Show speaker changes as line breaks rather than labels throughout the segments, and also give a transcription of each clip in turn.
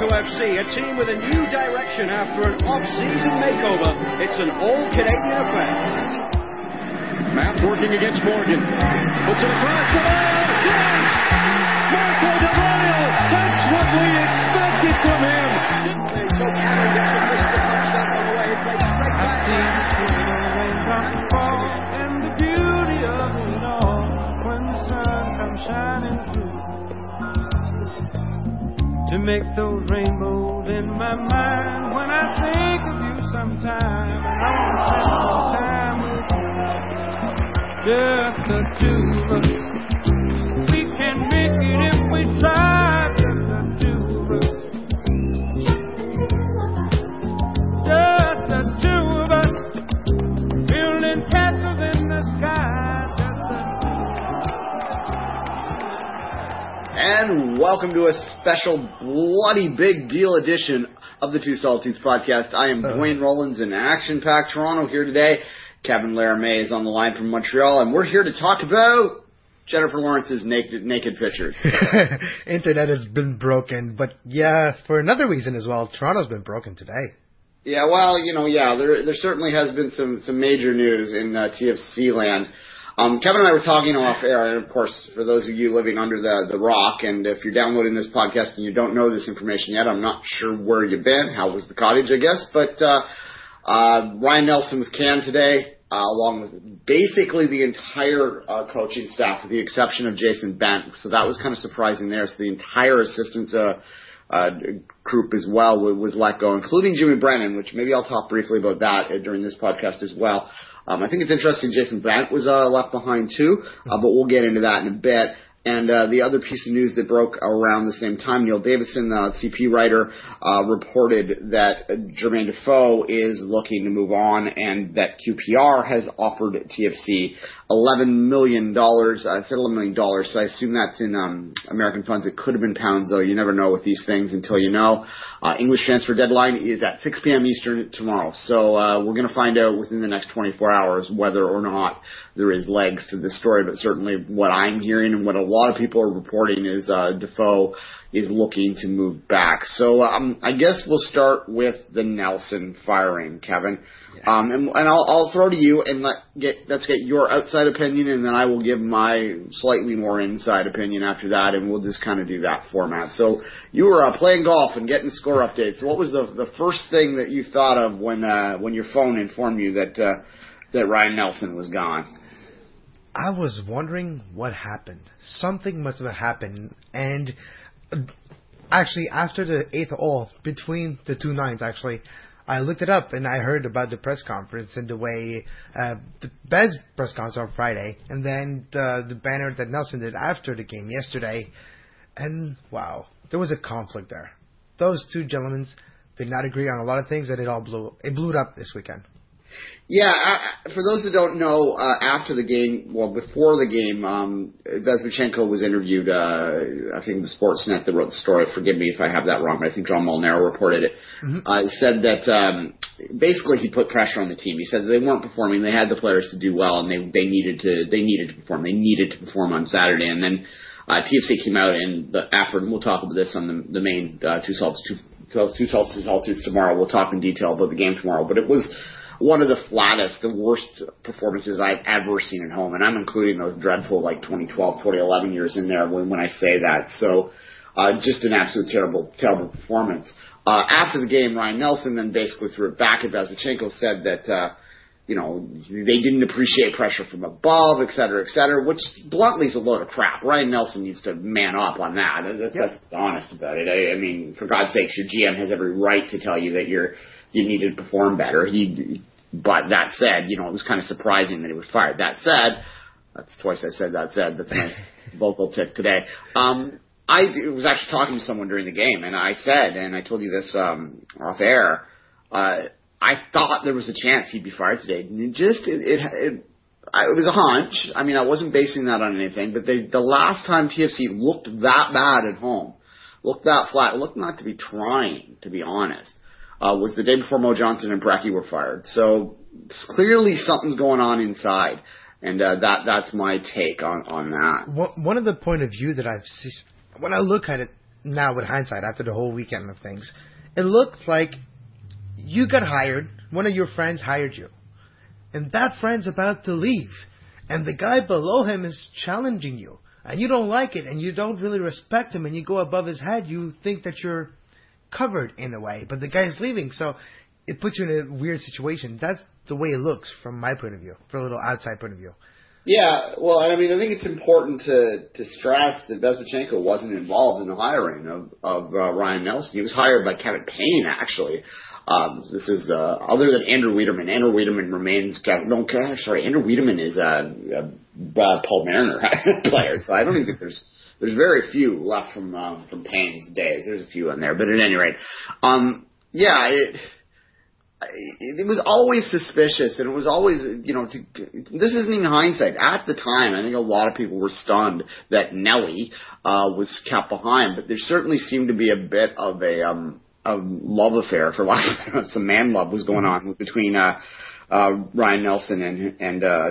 Toronto FC, a team with a new direction after an off-season makeover. It's an all-Canadian affair.
Matt working against Morgan. Puts it across the line.
To make those rainbows in my mind. When I think of you sometime and spend some time just the two
And welcome to a special bloody big deal edition of the Two Saltines podcast. I am Duane Rollins in Action Pack Toronto here today. Kevin Laramee is on the line from Montreal, and we're here to talk about Jennifer Lawrence's naked naked pictures.
Internet has been broken, but yeah, for another reason as well, Toronto's been broken today.
Yeah, well, you know, yeah, there there certainly has been some some major news in uh, TFC land. Um, Kevin and I were talking off air, and of course, for those of you living under the the rock, and if you're downloading this podcast and you don't know this information yet, I'm not sure where you've been. How was the cottage, I guess, but uh, uh, Ryan Nelsen was canned today, uh, along with basically the entire uh, coaching staff, with the exception of Jason Bent. So that was kind of surprising there. So the entire assistant uh, uh, group as well was let go, including Jimmy Brennan, which maybe I'll talk briefly about that uh, during this podcast as well. Um, I think it's interesting Jason Bent was uh, left behind too, uh, but we'll get into that in a bit. And uh, the other piece of news that broke around the same time, Neil Davidson, uh, CP writer, uh, reported that uh, Jermaine Defoe is looking to move on, and that QPR has offered TFC eleven million dollars. I said eleven million dollars, so I assume that's in um, American funds. It could have been pounds, though. You never know with these things until you know. Uh, English transfer deadline is at 6 p.m. Eastern tomorrow, so uh, we're going to find out within the next 24 hours whether or not there is legs to this story. But certainly, what I'm hearing and what a lot of people are reporting is uh, Defoe is looking to move back. So um, I guess we'll start with the Nelsen firing, Kevin. Um, and, and I'll, I'll throw to you and let get let's get your outside opinion, and then I will give my slightly more inside opinion after that, and we'll just kind of do that format. So you were uh, playing golf and getting score updates. What was the the first thing that you thought of when uh, when your phone informed you that uh, that Ryan Nelsen was gone?
I was wondering what happened. Something must have happened, and uh, actually, after the eighth hole, between the two nines, actually, I looked it up and I heard about the press conference and the way uh, the Bez press conference on Friday, and then the, the banner that Nelsen did after the game yesterday, and wow, there was a conflict there. Those two gentlemen did not agree on a lot of things, and it all blew it blew it up this weekend.
Yeah, uh, for those that don't know, uh, after the game, well, before the game, um, Bezbatchenko was interviewed. Uh, I think it was Sportsnet that wrote the story. Forgive me if I have that wrong, but I think John Molinaro reported it. Uh, said that um, basically he put pressure on the team. He said they weren't performing. They had the players to do well, and they they needed to they needed to perform. They needed to perform on Saturday, and then uh, TFC came out and the, after and we'll talk about this on the the main uh, two salts two two two salts two salts tomorrow. We'll talk in detail about the game tomorrow, but it was one of the flattest, the worst performances I've ever seen at home, and I'm including those dreadful like 2012, 2011 years in there when when I say that. So, uh, just an absolute terrible, terrible performance. Uh, after the game, Ryan Nelsen then basically threw it back at Bezbatchenko, said that. Uh, you know, they didn't appreciate pressure from above, et cetera, et cetera, which bluntly is a load of crap. Ryan Nelsen needs to man up on that. That's, that's honest about it. I, I mean, for God's sakes, your GM has every right to tell you that you're, you need to perform better. He, but that said, you know, it was kind of surprising that he was fired. That said, that's twice I've said that said, that's my vocal tick today. Um, I was actually talking to someone during the game, and I said, and I told you this um, off air, uh, I thought there was a chance he'd be fired today. And it just it it, it I, it was a hunch. I mean, I wasn't basing that on anything. But they, the last time TFC looked that bad at home, looked that flat, looked not to be trying, to be honest, uh, was the day before Mo Johnston and Preki were fired. So clearly something's going on inside, and uh, that that's my take on on that.
One of the point of view that I've seen, when I look at it, now with hindsight, after the whole weekend of things, it looked like you got hired. One of your friends hired you, and that friend's about to leave, and the guy below him is challenging you, and you don't like it, and you don't really respect him, and you go above his head. You think that you're covered in a way, but the guy's leaving, so it puts you in a weird situation. That's the way it looks from my point of view, from a little outside point of view.
Yeah, well, I mean, I think it's important to to stress that Bezbatchenko wasn't involved in the hiring of of uh, Ryan Nelsen. He was hired by Kevin Payne, actually. Um, this is uh, other than Andrew Wiedeman. Andrew Wiedeman remains Kevin. No, sorry, Andrew Wiedeman is a, a, a Paul Mariner player, so I don't even think there's there's very few left from um, from Payne's days. There's a few in there, but at any rate, um, yeah, it it was always suspicious, and it was always, you know, to, this isn't even hindsight. At the time, I think a lot of people were stunned that Nelly uh, was kept behind, but there certainly seemed to be a bit of a um, a love affair, for lack of some man love, was going on between uh, uh, Ryan Nelsen and and uh,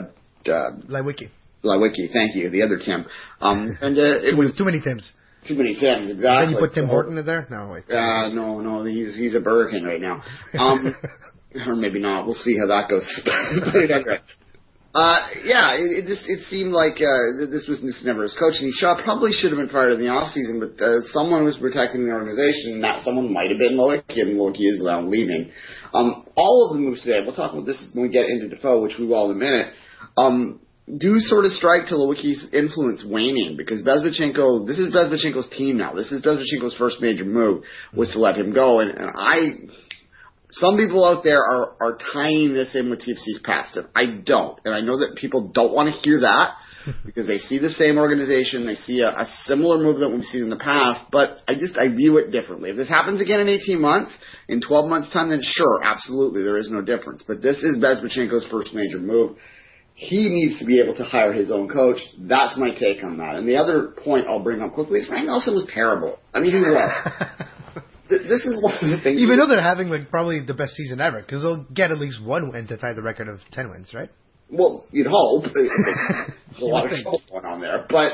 uh,
Leiweke.
Leiweke, thank you, the other Tim. Um, and uh, it was
too many Tims.
Too many Tims, exactly.
Then you put Tim so, Horton in there? No, wait.
Uh, no, no, he's he's a Burger King right now. Um, or maybe not. We'll see how that goes. uh, yeah, it, it just it seemed like uh, this was this never his coach, and he shot, probably should have been fired in the off season, but uh, someone was protecting the organization, and that someone might have been Leiweke, and Leiweke is now leaving. Um, all of the moves today, we'll talk about this when we get into Defoe, which we will in a minute. Um, do sort of strike to Leiweke's influence waning because Bezbatchenko, this is Bezbatchenko's team now. This is Bezbatchenko's first major move was to let him go. And, and I, some people out there are, are tying this in with TFC's past. And I don't. And I know that people don't want to hear that because they see the same organization. They see a, a similar move that we've seen in the past. But I just, I view it differently. If this happens again in 18 months, in 12 months time, then sure, absolutely, there is no difference. But this is Bezbatchenko's first major move he needs to be able to hire his own coach. That's my take on that. And the other point I'll bring up quickly is Ryan Nelsen was terrible. I mean, he was. this is one of the things.
Even though they're having like probably the best season ever, because they'll get at least one win to tie the record of ten wins, right?
Well, you'd hope. There's a lot of stuff going on there, but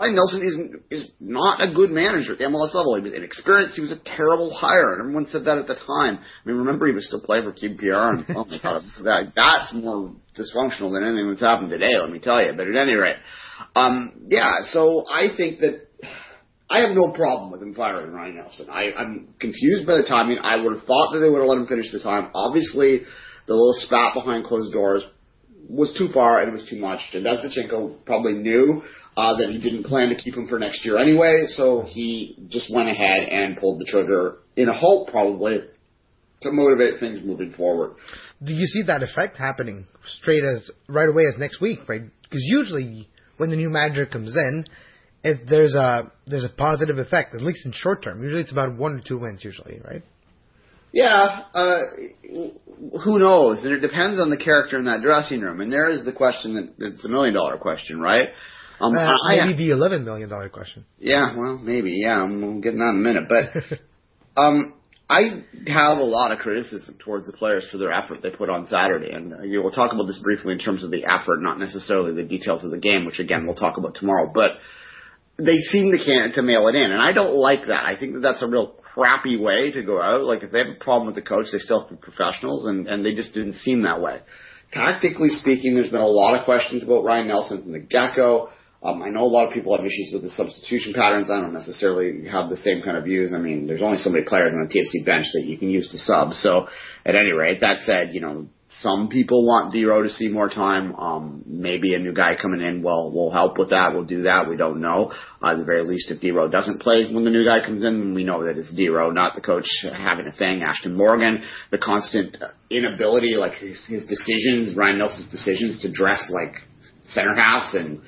Ryan Nelsen is is not a good manager at the MLS level. He was inexperienced. He was a terrible hire, and everyone said that at the time. I mean, remember he was still playing for QPR, and oh my god, that that's more dysfunctional than anything that's happened today. Let me tell you. But at any rate, um, yeah. So I think that I have no problem with him firing Ryan Nelsen. I, I'm confused by the timing. I would have thought that they would have let him finish the time. Obviously, the little spat behind closed doors was too far and it was too much. And Bezbatchenko probably knew uh, that he didn't plan to keep him for next year anyway, so he just went ahead and pulled the trigger in a hope, probably, to motivate things moving forward.
Do you see that effect happening straight as right away as next week, right? Because usually when the new manager comes in, if there's a there's a positive effect, at least in short term. Usually it's about one or two wins, usually, right?
Yeah, uh, who knows? And it depends on the character in that dressing room. And there is the question that it's a million dollar question, right?
Um, uh, maybe I, the eleven million dollar question.
Yeah, well, maybe. Yeah, I'm getting that in a minute, but um, I have a lot of criticism towards the players for their effort they put on Saturday, and uh, you will talk about this briefly in terms of the effort, not necessarily the details of the game, which again we'll talk about tomorrow. But they seem to can to mail it in, and I don't like that. I think that that's a real crappy way to go out. Like if they have a problem with the coach, they still have to be professionals, and and they just didn't seem that way. Tactically speaking, there's been a lot of questions about Ryan Nelsen from the get-go. Um, I know a lot of people have issues with the substitution patterns. I don't necessarily have the same kind of views. I mean, there's only so many players on the TFC bench that you can use to sub. So, at any rate, that said, you know, some people want Dero to see more time. Um, maybe a new guy coming in will will help with that. We'll do that. We don't know. Uh, at the very least, if Dero doesn't play when the new guy comes in, we know that it's Dero, not the coach having a thing. Ashton Morgan, the constant inability, like his, his decisions, Ryan Nelsen's decisions to dress like center halves and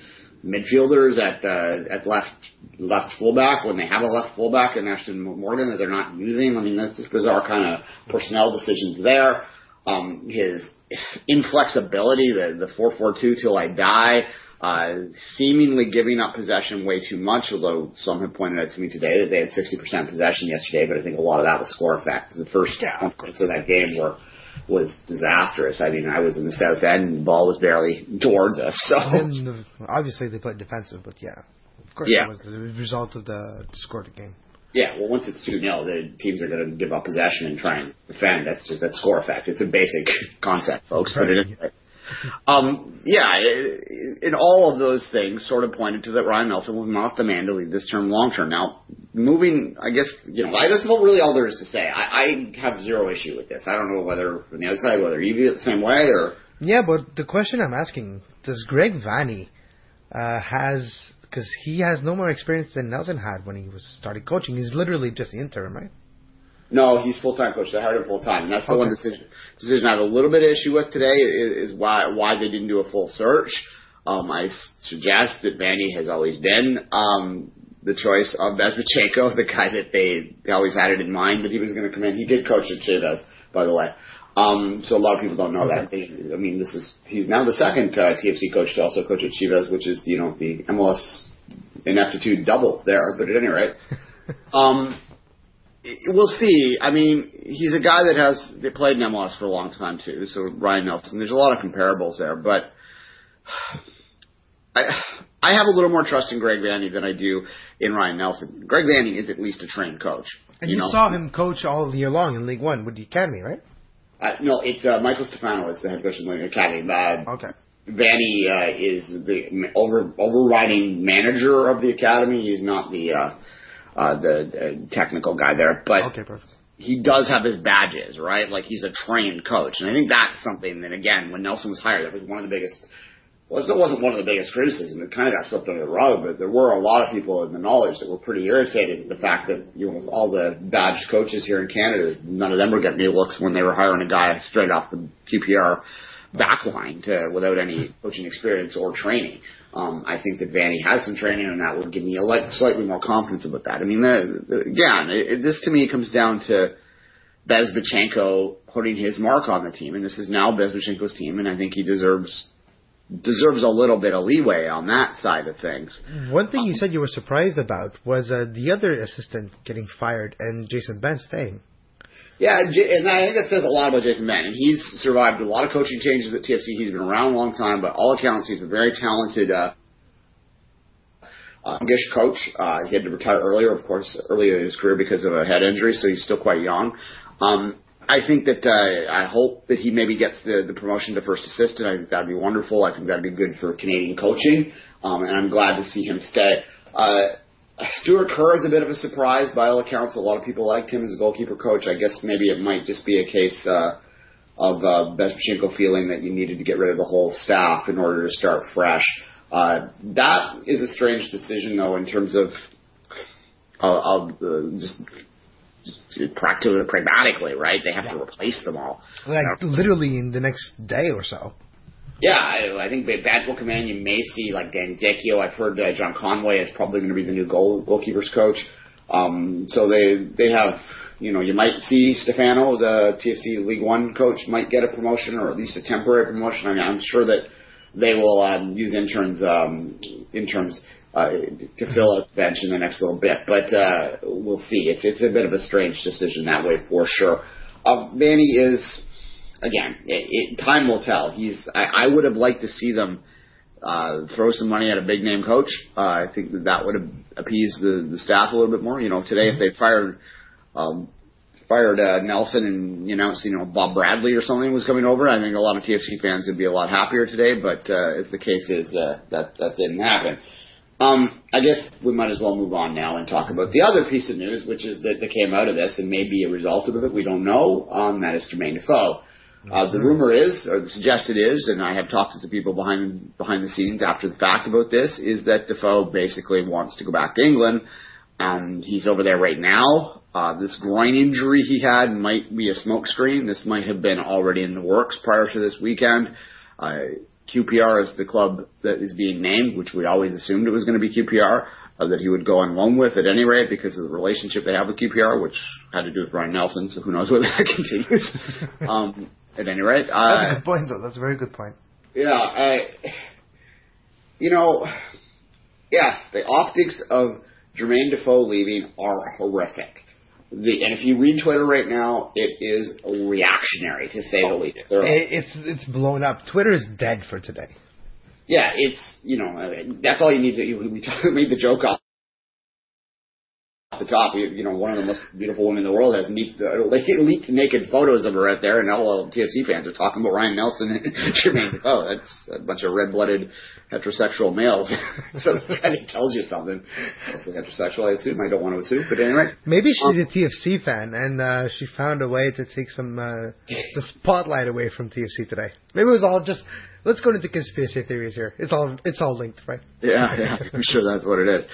midfielders at uh, at left left fullback when they have a left fullback and Ashton Morgan that they're not using. I mean, that's just bizarre kind of personnel decisions there. Um, his inflexibility, the the four four two till I die, uh, seemingly giving up possession way too much. Although some have pointed out to me today that they had sixty percent possession yesterday, but I think a lot of that was score effect. The first yeah. of that game were was disastrous. I mean, I was in the south end and the ball was barely towards us. So
and obviously they played defensive, but yeah. Of course,
Yeah.
that was the result of the score of the game.
Yeah, well, once it's two 0 the teams are going to give up possession and try and defend. That's just that score effect. It's a basic concept, folks. But it is. Um, yeah, in all of those things, sort of pointed to that Ryan Nelsen was not the man to lead this term long term. Now, moving, I guess you know, that's really all there is to say. I, I have zero issue with this. I don't know whether from the outside whether you view it the same way or
Yeah, but the question I'm asking: Does Greg Vanney uh, has because he has no more experience than Nelsen had when he was started coaching? He's literally just interim, right?
No, he's full time coach. They hired him full time, and that's the one decision decision I have a little bit of issue with today is, is why why they didn't do a full search. Um, I s- suggest that Vanney has always been um, the choice of Bezbatchenko, the guy that they, they always had it in mind that he was going to come in. He did coach at Chivas, by the way. Um, so a lot of people don't know that. They, I mean, this is he's now the second uh, TFC coach to also coach at Chivas, which is you know the MLS ineptitude double there. But at any rate, um, we'll see. I mean, he's a guy that has they played in MLS for a long time too. So Ryan Nelsen, there's a lot of comparables there, but I I have a little more trust in Greg Vanney than I do in Ryan Nelsen. Greg Vanney is at least a trained coach.
And you,
know?
saw him coach all year long in League One with the academy, right?
Uh, no, it's uh, Michael Stefano is the head coach of the academy. Uh,
Okay.
Vanney uh, is the over overriding manager of the academy. He's not the uh, uh, the uh, technical guy there, but
Okay, perfect.
he does have his badges, right? Like he's a trained coach, and I think that's something that again, when Nelsen was hired, that was one of the biggest. Well, it wasn't one of the biggest criticisms. It kind of got swept under the rug, but there were a lot of people in the knowledge that were pretty irritated at the fact that you know, with all the badged coaches here in Canada, none of them were getting any looks when they were hiring a guy straight off the QPR backline to without any coaching experience or training. Um, I think that Vanney has some training, and that would give me a like, slightly more confidence about that. I mean, the, the, again, it, this to me comes down to Bezbatchenko putting his mark on the team, and this is now Bezbatchenko's team, and I think he deserves deserves a little bit of leeway on that side of things.
One thing you said you were surprised about was uh, the other assistant getting fired and Jason Bent staying.
Yeah, and I think that says a lot about Jason. And he's survived a lot of coaching changes at TFC. He's been around a long time, but all accounts, he's a very talented uh, uh, youngish coach. Uh, he had to retire earlier, of course, earlier in his career because of a head injury, so he's still quite young. Um, I think that uh, I hope that he maybe gets the, the promotion to first assistant. I think that'd be wonderful. I think that'd be good for Canadian coaching, um, and I'm glad to see him stay. Uh, Stuart Kerr is a bit of a surprise by all accounts. A lot of people liked him as a goalkeeper coach. I guess maybe it might just be a case uh, of uh, Bezbatchenko feeling that you needed to get rid of the whole staff in order to start fresh. Uh, that is a strange decision, though, in terms of uh, of uh, just, just practically pragmatically, right? They have to replace them all.
Like literally in the next day or so.
Yeah, I, I think that will come. You may see like Dan Dichio. I've heard uh, John Conway is probably going to be the new goal goalkeepers coach. Um, so they they have you know you might see Stefano, the TFC League One coach, might get a promotion or at least a temporary promotion. I mean, I'm sure that they will um, use interns um, interns uh, to fill the bench in the next little bit. But uh, we'll see. It's it's a bit of a strange decision that way for sure. Uh, Vanney is again, it, it, time will tell. He's. I, I would have liked to see them uh, throw some money at a big name coach. Uh, I think that that would have appeased the the staff a little bit more. You know, today if they fired. Um, Fired uh, Nelsen and you announced you know Bob Bradley or something was coming over. I think a lot of TFC fans would be a lot happier today, but uh, as the case is, uh, that that didn't happen. Um, I guess we might as well move on now and talk about the other piece of news, which is that, that came out of this and may be a result of it. We don't know. Um, that is Jermaine Defoe. Uh, the rumor is, or the suggested is, and I have talked to some people behind behind the scenes after the fact about this, is that Defoe basically wants to go back to England. and he's over there right now. Uh, this groin injury he had might be a smokescreen. This might have been already in the works prior to this weekend. Uh, QPR is the club that is being named, which we always assumed it was going to be QPR, uh, that he would go on loan with at any rate because of the relationship they have with QPR, which had to do with Ryan Nelsen, so who knows whether that continues. um, at any rate.
That's
Uh,
a good point, though. That's a very good point.
yeah, I, you know, yes, the optics of Jermaine Defoe leaving are horrific. The, and if you read Twitter right now, it is reactionary to say the least.
It, it's it's blown up. Twitter is dead for today.
yeah, it's you know that's all you need to. We, we made the joke off the top. You, you know, one of the most beautiful women in the world has leaked, uh, leaked naked photos of her out there, and all the TFC fans are talking about Ryan Nelsen and Jermaine Oh, That's a bunch of red-blooded heterosexual males. so that kind of tells you something. Also heterosexual, I assume. I don't want to assume, but anyway.
Maybe she's
Um,
a TFC fan, and uh, she found a way to take some uh, the spotlight away from TFC today. Maybe it was all just. Let's go into conspiracy theories here. It's all it's all linked, right?
Yeah, yeah, I'm sure that's what it is.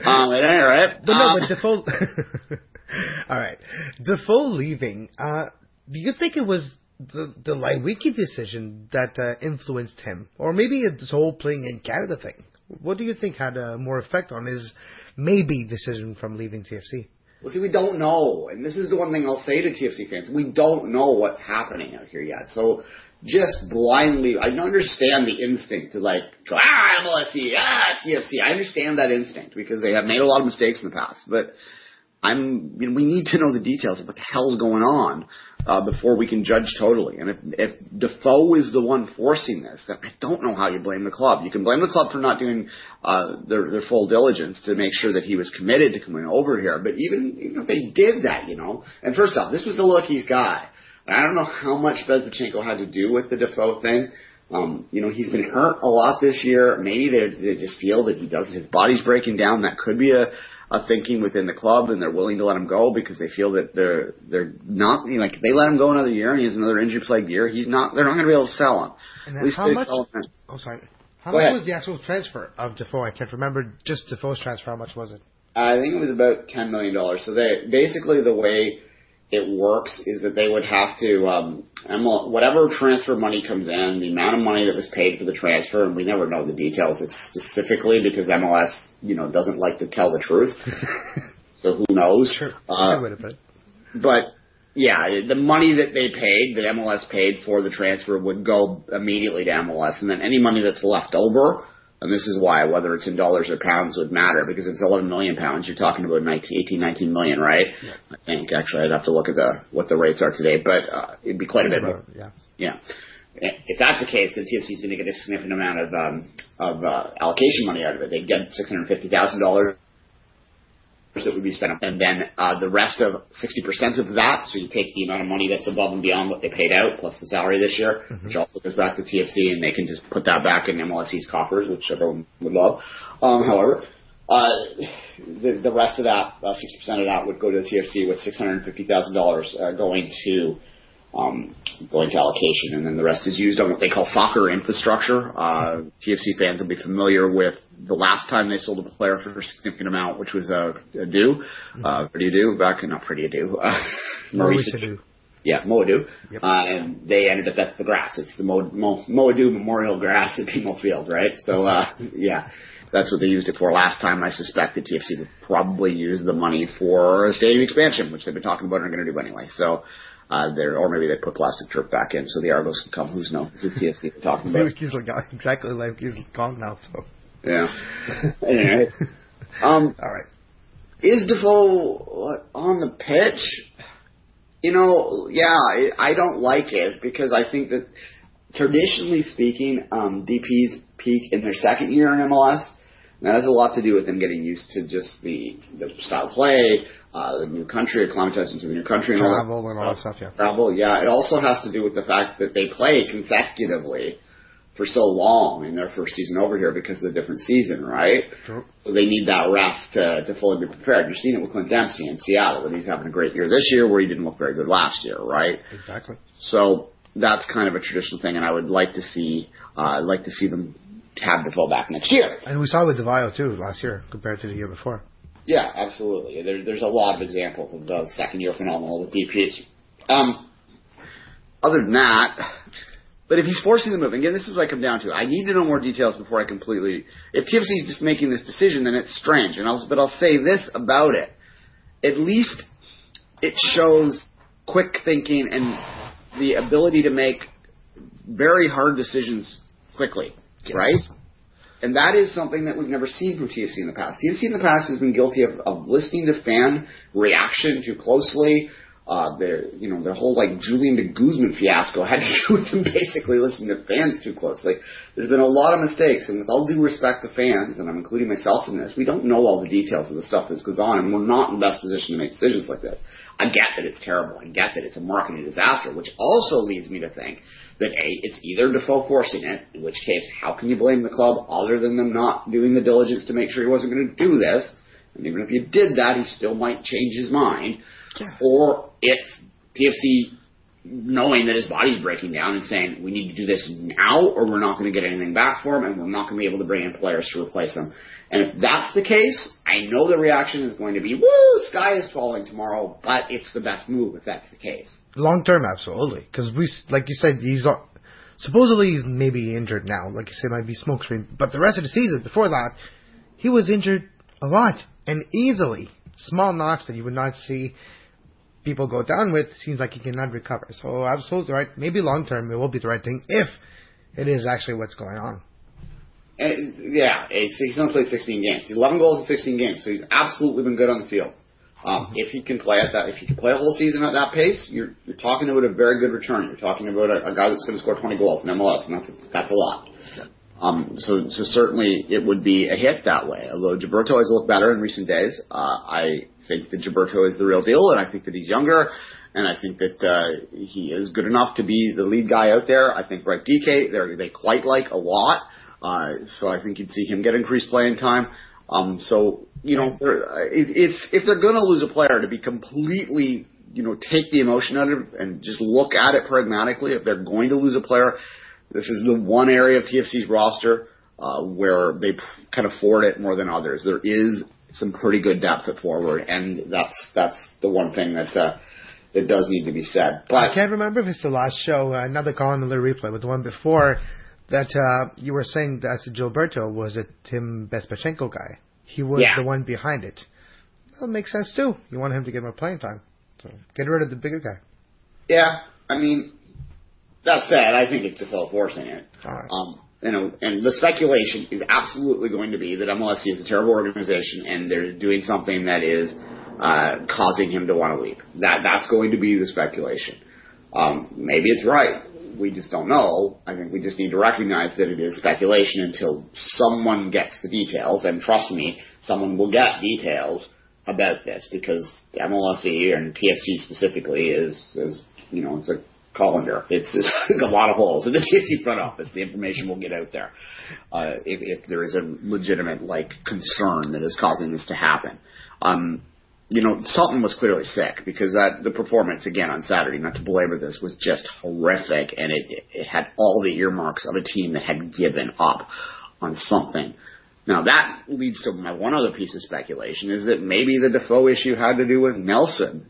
Um, at any rate,
But no,
um,
but Defoe. all right, Defoe leaving. Uh, do you think it was the the Leiweke decision that uh, influenced him, or maybe it's whole playing in Canada thing? What do you think had uh, more effect on his maybe decision from leaving TFC?
Well, see, we don't know, and this is the one thing I'll say to TFC fans: we don't know what's happening out here yet. So just blindly, I understand the instinct to like go ah MLSE, ah TFC. I understand that instinct because they have made a lot of mistakes in the past, but I'm, you know, we need to know the details of what the hell's going on uh, before we can judge totally. And if, if Defoe is the one forcing this, then I don't know how you blame the club. You can blame the club for not doing uh, their, their full diligence to make sure that he was committed to coming over here. But even, even if they did that, you know, and first off, this was the Leiweke's guy. I don't know how much Bezbatchenko had to do with the Defoe thing. Um, you know, he's been hurt a lot this year. Maybe they, they just feel that he doesn't, his body's breaking down. That could be a, a thinking within the club, and they're willing to let him go because they feel that they're they're not you know, like they let him go another year and he has another injury plagued year. He's not. They're not going to be able to sell him.
And
At least
how
they
much?
sell him.
Oh, sorry. How
Go
much
ahead.
was the actual transfer of Defoe? I can't remember just Defoe's transfer. How much was it?
I think it was about ten million dollars. So they basically the way it works is that they would have to um, ML whatever transfer money comes in, the amount of money that was paid for the transfer, and we never know the details it's specifically because MLS, you know, doesn't like to tell the truth. so who knows?
Sure.
Uh,
Good way to
but yeah, the money that they paid, that MLS paid for the transfer, would go immediately to MLS, and then any money that's left over, and this is why whether it's in dollars or pounds would matter because it's 11 million pounds. You're talking about 19, 18, 19 million, right? I think actually I'd have to look at the what the rates are today, but uh, it'd be quite a bit more.
Yeah.
Yeah. If that's the case, then TFC is going to get a significant amount of um, of uh, allocation money out of it. They'd get six hundred fifty thousand dollars that would be spent, and then uh, the rest of sixty percent of that. So you take the amount of money that's above and beyond what they paid out, plus the salary this year, which also goes back to TFC, and they can just put that back in MLSE's coffers, which everyone would love. Um, however. Uh, the, the rest of that, uh, 60% of that would go to the TFC with $650,000 uh, going to um, going to allocation, and then the rest is used on what they call soccer infrastructure. Uh, TFC fans will be familiar with the last time they sold a player for a significant amount, which was uh, do, uh, Freddie Adu, back not Freddie do, uh,
Maurice
yeah, Mo Edu.
Yep.
Uh, and they ended up at the grass. It's the Mo, Mo, Moadu Memorial Grass at BMO Field, right? So, uh, yeah, that's what they used it for last time. I suspect the TFC would probably use the money for a stadium expansion, which they've been talking about and are going to do anyway. So, uh, there, or maybe they put plastic turf back in so the Argos can come. Who's knows? This is TFC we're talking about.
He's like, exactly like he's gone now. So.
Yeah. anyway, um,
All right.
is Defoe on the pitch? You know, yeah, I, I don't like it because I think that traditionally speaking, um, DPs peak in their second year in MLS. And that has a lot to do with them getting used to just the, the style of play, uh, the new country, acclimatizing to the new country, and all that
Travel and all that stuff. Yeah.
travel. Yeah, it also has to do with the fact that they play consecutively for so long in their first season over here because of the different season, right?
True.
So they need that rest to, to fully be prepared. You're seeing it with Clint Dempsey in Seattle, that he's having a great year this year where he didn't look very good last year, right?
Exactly.
So that's kind of a traditional thing, and I would like to see, uh, I'd like to see them have Defoe back next year.
And we saw it with Di Vaio too last year compared to the year before.
Yeah, absolutely. There, there's a lot of examples of the second year phenomenal with DPs. Um, other than that, but if he's forcing the move, again, this is what I come down to. I need to know more details before I completely. If TFC is just making this decision, then it's strange. And I'll, but I'll say this about it: at least it shows quick thinking and the ability to make very hard decisions quickly, right? And that is something that we've never seen from TFC in the past. TFC in the past has been guilty of, of listening to fan reaction too closely, Uh, their, you know, their whole like Julian de Guzman fiasco had to do with them basically listening to fans too close. Like, there's been a lot of mistakes, and with all due respect to fans, and I'm including myself in this, we don't know all the details of the stuff that goes on, and we're not in the best position to make decisions like this. I get that it's terrible. I get that it's a marketing disaster, which also leads me to think that A, it's either Defoe forcing it, in which case, how can you blame the club other than them not doing the diligence to make sure he wasn't going to do this? And even if you did that, he still might change his mind.
Yeah.
Or it's TFC knowing that his body's breaking down and saying, we need to do this now or we're not going to get anything back for him and we're not going to be able to bring in players to replace him. And if that's the case, I know the reaction is going to be, woo, sky is falling tomorrow, but it's the best move if that's the case.
Long term, absolutely. Because we, like you said, he's supposedly he's maybe injured now. Like you said, might be smokescreen. But the rest of the season before that, he was injured a lot and easily. Small knocks that you would not see people go down with seems like he cannot recover. So absolutely right. Maybe long term it will be the right thing if it is actually what's going on.
And, yeah, it's, he's only played 16 games. He's 11 goals in 16 games, so he's absolutely been good on the field. Um, if he can play at that, if he can play a whole season at that pace, you're you're talking about a very good return. You're talking about a, a guy that's going to score 20 goals in MLS, and that's that's a lot. Um, so, so certainly it would be a hit that way. Although Gilberto has looked better in recent days, uh, I think that Gilberto is the real deal, and I think that he's younger, and I think that uh, he is good enough to be the lead guy out there. I think Bright Dike they quite like a lot, uh, so I think you'd see him get increased playing time. Um, so you know, it, it's if they're going to lose a player, to be completely you know take the emotion out of it and just look at it pragmatically. If they're going to lose a player, this is the one area of TFC's roster uh, where they can afford it more than others. There is some pretty good depth at forward, and that's that's the one thing that uh, that does need to be said. But I
can't remember if it's the last show, uh, another Colin Miller replay, but the one before that uh, you were saying that Gilberto was a Tim Bezbatchenko guy. He was
Yeah.
the one behind it. That makes sense too. You want him to get more playing time. So get rid of the bigger guy.
yeah, I mean, that said, I think it's Defoe forcing it.
All right.
Um, you know, and the speculation is absolutely going to be that MLSE is a terrible organization and they're doing something that is uh, causing him to want to leave. That that's going to be the speculation. Um, maybe it's right. We just don't know. I think we just need to recognize that it is speculation until someone gets the details. And trust me, someone will get details about this because MLSE and TFC specifically is, is you know, it's a colander. It's, a lot of holes in the TFC front office. The information will get out there uh, if, if there is a legitimate like concern that is causing this to happen. Um, you know, Sultan was clearly sick because that the performance again on Saturday, not to belabor this, was just horrific, and it, it had all the earmarks of a team that had given up on something. Now that leads to my one other piece of speculation is that maybe the Defoe issue had to do with Nelsen.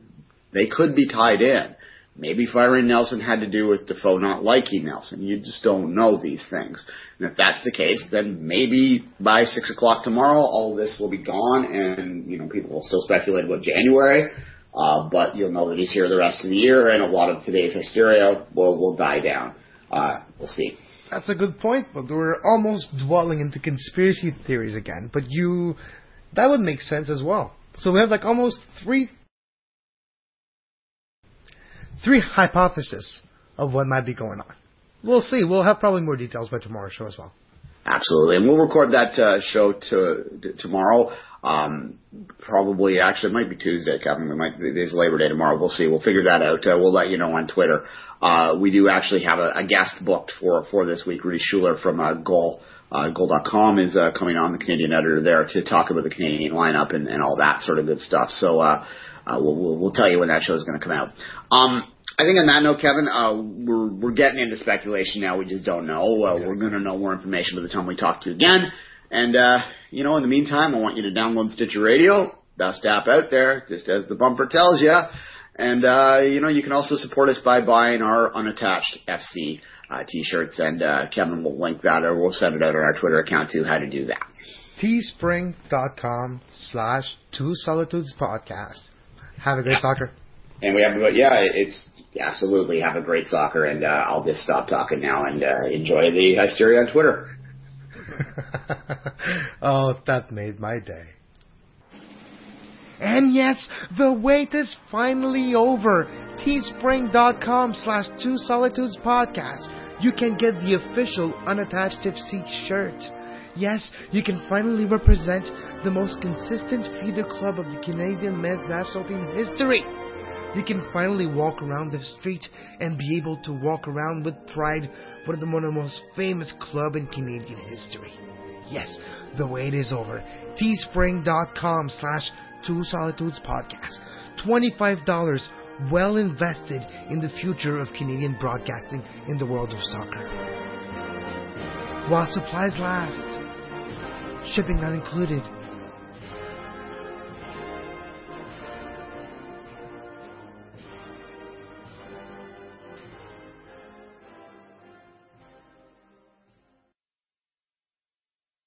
They could be tied in. Maybe firing Nelsen had to do with Defoe not liking Nelsen. You just don't know these things. And if that's the case, then maybe by six o'clock tomorrow, all this will be gone, and you know people will still speculate about January. Uh, but you'll know that he's here the rest of the year, and a lot of today's hysteria will will die down. Uh, we'll see.
That's a good point, but we're almost dwelling into conspiracy theories again. But you, that would make sense as well. So we have like almost three, three hypotheses of what might be going on. We'll see. We'll have probably more details by tomorrow's show as well.
Absolutely, and we'll record that uh, show to, t- tomorrow. Um, probably, actually, it might be Tuesday, Kevin. It might it's Labor Day tomorrow. We'll see. We'll figure that out. Uh, we'll let you know on Twitter. Uh, we do actually have a, a guest booked for for this week. Rudy Schuler from uh, Goal. Uh, Goal.com is uh, coming on, the Canadian editor there, to talk about the Canadian lineup and, and all that sort of good stuff. So uh, uh, we'll, we'll, we'll tell you when that show is going to come out. Um, I think on that note, Kevin, uh, we're we're getting into speculation now. We just don't know. Uh, we're going to know more information by the time we talk to you again. And uh, you know, in the meantime, I want you to download Stitcher Radio, best app out there, just as the bumper tells you. And uh, you know, you can also support us by buying our unattached FC uh, t-shirts. And uh, Kevin will link that, or we'll send it out on our Twitter account too. How to do that?
teespring.com slash two solitudes podcast. Have a great soccer.
And we have, but yeah, it's absolutely have a great soccer. And uh, I'll just stop talking now and uh, enjoy the hysteria on Twitter.
oh, that made my day. And yes, the wait is finally over. Teespring.com slash Two Solitudes Podcast. You can get the official unattached tipsy shirt. Yes, you can finally represent the most consistent feeder club of the Canadian men's national team history. You can finally walk around the street and be able to walk around with pride for the one of the most famous club in Canadian history. Yes, the wait is over. Teespring.com slash Two Solitudes Podcast. $25 well invested in the future of Canadian broadcasting in the world of soccer. While supplies last, shipping not included.